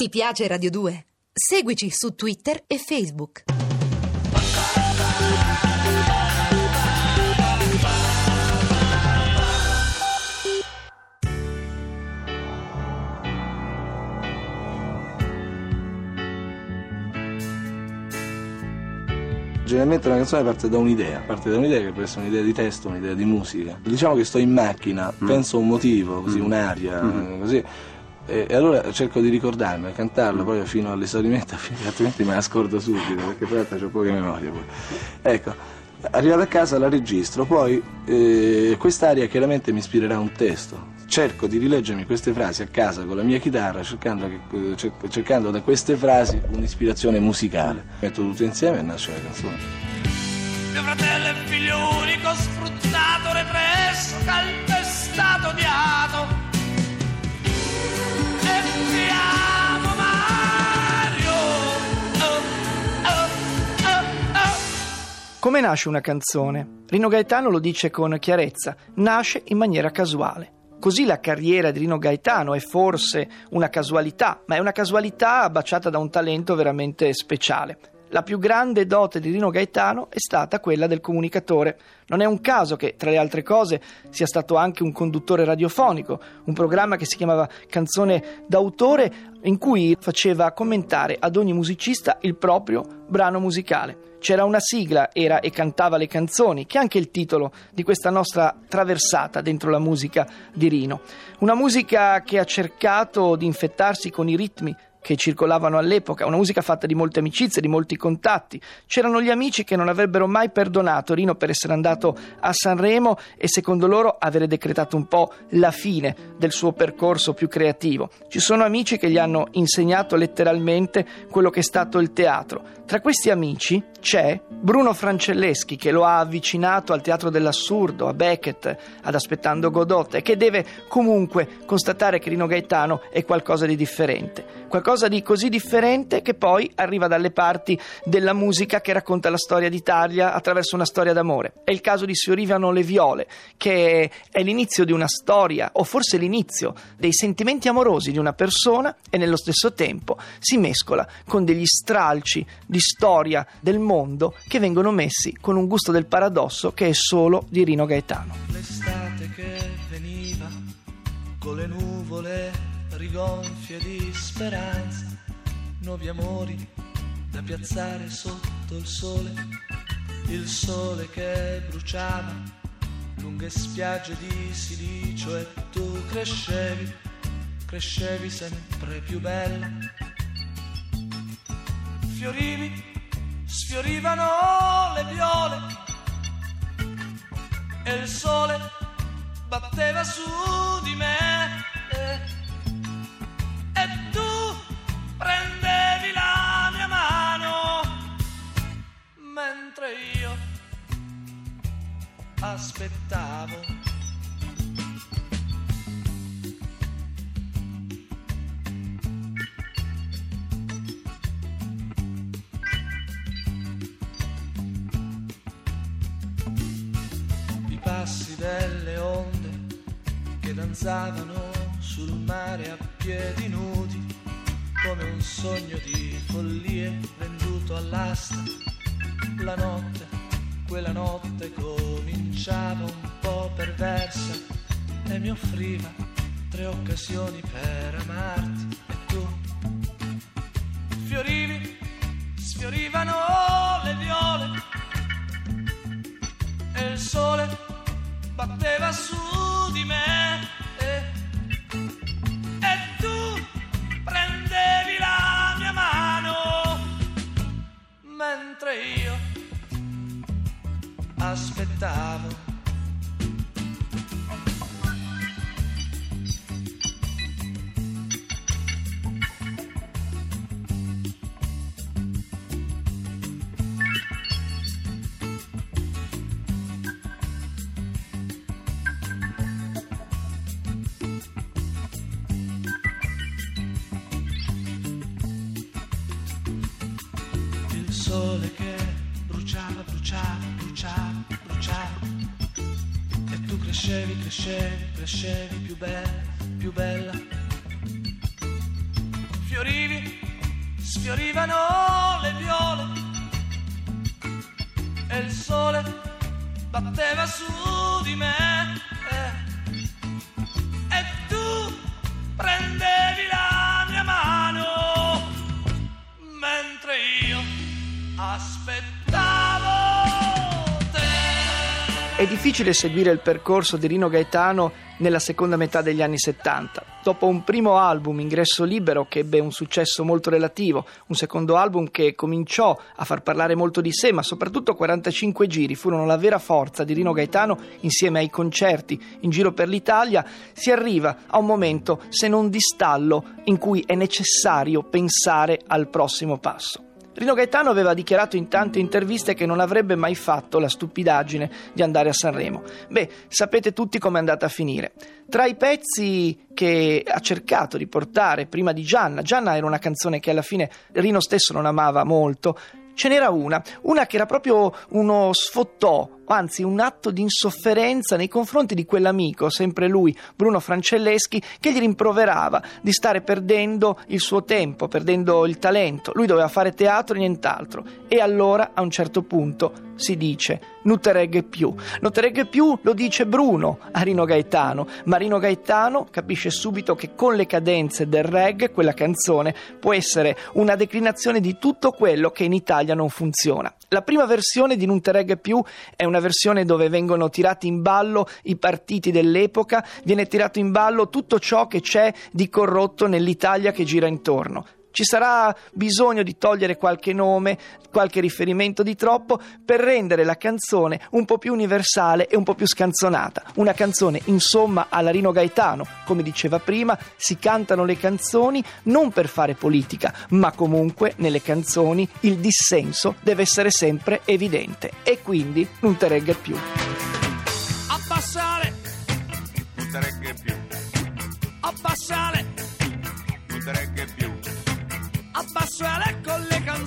Ti piace Radio 2? Seguici su Twitter e Facebook. Generalmente una canzone parte da un'idea, parte da un'idea che può essere un'idea di testo, un'idea di musica. Diciamo che sto in macchina, penso a un motivo, così un'aria, così. E, e allora cerco di ricordarmi, cantarlo poi fino all'esaurimento, altrimenti me la scordo subito, perché poi ho poche memorie. Poi. Ecco, arrivato a casa la registro, poi eh, quest'aria chiaramente mi ispirerà un testo. Cerco di rileggermi queste frasi a casa con la mia chitarra, cercando, che- cer- cercando da queste frasi un'ispirazione musicale. Metto tutto insieme e nasce la canzone. Mio fratello è figlio unico, sfruttato, represso, calpestato, odiato. Come nasce una canzone? Rino Gaetano lo dice con chiarezza, nasce in maniera casuale. Così la carriera di Rino Gaetano è forse una casualità, ma è una casualità baciata da un talento veramente speciale. La più grande dote di Rino Gaetano è stata quella del comunicatore. Non è un caso che, tra le altre cose, sia stato anche un conduttore radiofonico, un programma che si chiamava Canzone d'autore, in cui faceva commentare ad ogni musicista il proprio brano musicale. C'era una sigla, era e cantava le canzoni, che è anche il titolo di questa nostra traversata dentro la musica di Rino. Una musica che ha cercato di infettarsi con i ritmi che circolavano all'epoca, una musica fatta di molte amicizie, di molti contatti. C'erano gli amici che non avrebbero mai perdonato Rino per essere andato a Sanremo e secondo loro avere decretato un po' la fine del suo percorso più creativo. Ci sono amici che gli hanno insegnato letteralmente quello che è stato il teatro. Tra questi amici c'è Bruno Francelleschi che lo ha avvicinato al teatro dell'assurdo, a Beckett, ad Aspettando Godot e che deve comunque constatare che Rino Gaetano è qualcosa di differente, qualcosa di così differente che poi arriva dalle parti della musica che racconta la storia d'Italia attraverso una storia d'amore. È il caso di Sfiorivano le viole, che è l'inizio di una storia, o forse l'inizio dei sentimenti amorosi di una persona e nello stesso tempo si mescola con degli stralci di storia del mondo che vengono messi con un gusto del paradosso che è solo di Rino Gaetano. L'estate che veniva con le nuvole rigonfie di speranza, nuovi amori da piazzare sotto il sole, il sole che bruciava lunghe spiagge di silicio e tu crescevi, crescevi sempre più bella. Fiorivi, sfiorivano le viole e il sole batteva su di me mentre io aspettavo. i passi delle onde che danzavano sul mare a piedi nudi, come un sogno di follie venduto all'asta. La notte, quella notte cominciava un po' perversa e mi offriva tre occasioni per amarti e tu. Fiorivi, sfiorivano le viole e il sole batteva su aspettavo. il sole che bruciava, bruciava, bruciava, bruciava. E tu crescevi, crescevi, crescevi più bella, più bella. fiorivi, sfiorivano le viole e il sole batteva su di me eh. È difficile seguire il percorso di Rino Gaetano nella seconda metà degli anni 70. Dopo un primo album, Ingresso Libero, che ebbe un successo molto relativo, un secondo album che cominciò a far parlare molto di sé, ma soprattutto 45 giri furono la vera forza di Rino Gaetano insieme ai concerti in giro per l'Italia, si arriva a un momento, se non di stallo, in cui è necessario pensare al prossimo passo. Rino Gaetano aveva dichiarato in tante interviste che non avrebbe mai fatto la stupidaggine di andare a Sanremo. Beh, sapete tutti com'è andata a finire. Tra i pezzi che ha cercato di portare prima di Gianna, Gianna era una canzone che alla fine Rino stesso non amava molto, ce n'era una, una che era proprio uno sfottò anzi un atto di insofferenza nei confronti di quell'amico, sempre lui, Bruno Francelleschi, che gli rimproverava di stare perdendo il suo tempo, perdendo il talento. Lui doveva fare teatro e nient'altro. E allora, a un certo punto, si dice non te regge più. Non te regge più lo dice Bruno a Rino Gaetano, ma Rino Gaetano capisce subito che con le cadenze del reggae quella canzone può essere una declinazione di tutto quello che in Italia non funziona. La prima versione di Non te regge più è una versione dove vengono tirati in ballo i partiti dell'epoca, viene tirato in ballo tutto ciò che c'è di corrotto nell'Italia che gira intorno. Ci sarà bisogno di togliere qualche nome, qualche riferimento di troppo per rendere la canzone un po' più universale e un po' più scanzonata. Una canzone, insomma, alla Rino Gaetano. Come diceva prima, si cantano le canzoni non per fare politica, ma comunque nelle canzoni il dissenso deve essere sempre evidente e quindi non te regga più. Abbassare, non te regge più, abbassare, non te regge più,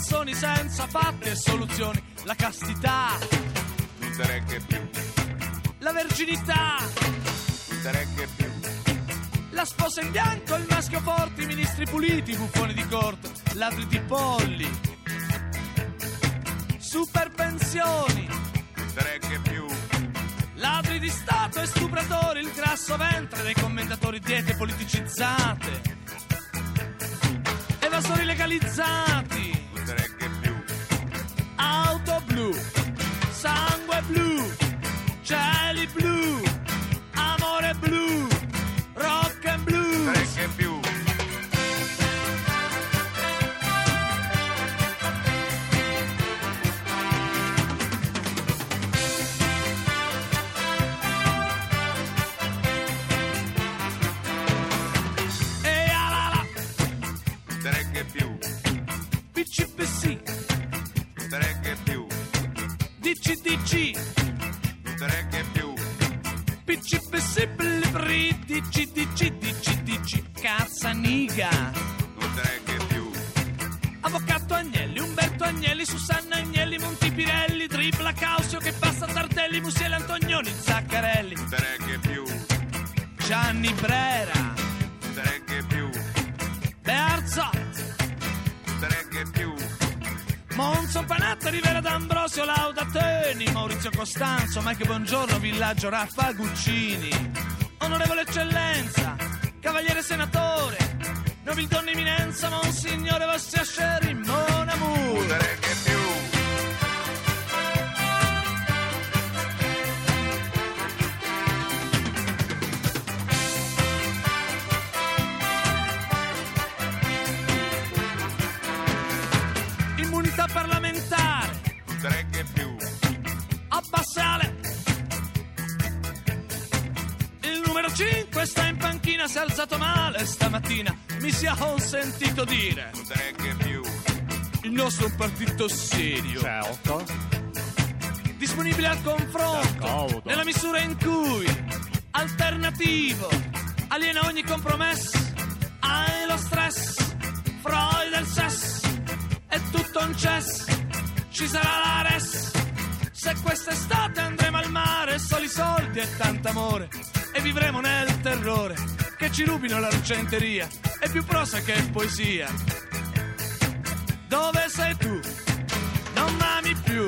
canzoni senza fatti e soluzioni. La castità, non regge più, la verginità, non regge più, la sposa in bianco, il maschio forte, i ministri puliti, i buffoni di corte, ladri di polli, super pensioni. non regge più, Ladri di Stato e stupratori, il grasso ventre dei commentatori diete politicizzate. Evasori legalizzati, Blue. Agnelli, Susanna Agnelli, Montipirelli, Tripla Causio che passa Tardelli, Musiele Antonioni, Zaccarelli, te regge più, Gianni Brera, te regge più, Bearzot, te regge più, Monzo Panatta, Rivera D'Ambrosio, Laudateni, Maurizio Costanzo, Mike Buongiorno, Villaggio Raffa Guccini, Onorevole Eccellenza, Cavaliere Senatore, Nobildonna Eminenza, Monsignore Vostia Sherry, Mon Amour. Immunità parlamentare, non te regge più, abbassale. Il numero 5 sta in panchina, si è alzato male stamattina. Mi sia consentito dire, non te regge più, il nostro è un partito serio, Certo, disponibile al confronto, D'accordo. nella misura in cui alternativo, aliena ogni compromesso, hai lo stress, Freud e il sesso, è tutto un cess, ci sarà la res. Se quest'estate andremo al mare, soli soldi e tanto amore, e vivremo nel terrore che ci rubino l'argenteria è più prosa che poesia. Dove sei tu? Non m'ami più.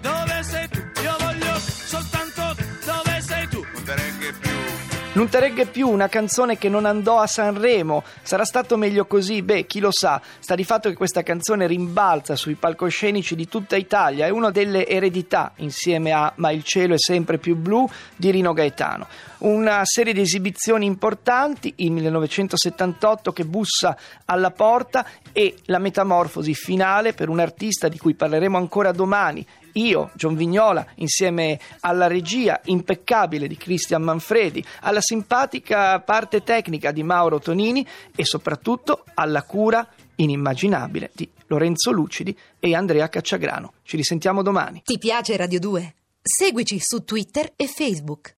Dove sei tu? Io voglio soltanto dove sei tu. Non te più. Non te regge più una canzone che non andò a Sanremo. Sarà stato meglio così? Beh, chi lo sa. Sta di fatto che questa canzone rimbalza sui palcoscenici di tutta Italia. È una delle eredità, insieme a Ma il cielo è sempre più blu, di Rino Gaetano. Una serie di esibizioni importanti, il 1978 che bussa alla porta e la metamorfosi finale per un artista di cui parleremo ancora domani, io, John Vignola, insieme alla regia impeccabile di Christian Manfredi, alla simpatica parte tecnica di Mauro Tonini e soprattutto alla cura inimmaginabile di Lorenzo Lucidi e Andrea Cacciagrano. Ci risentiamo domani. Ti piace Radio 2? Seguici su Twitter e Facebook.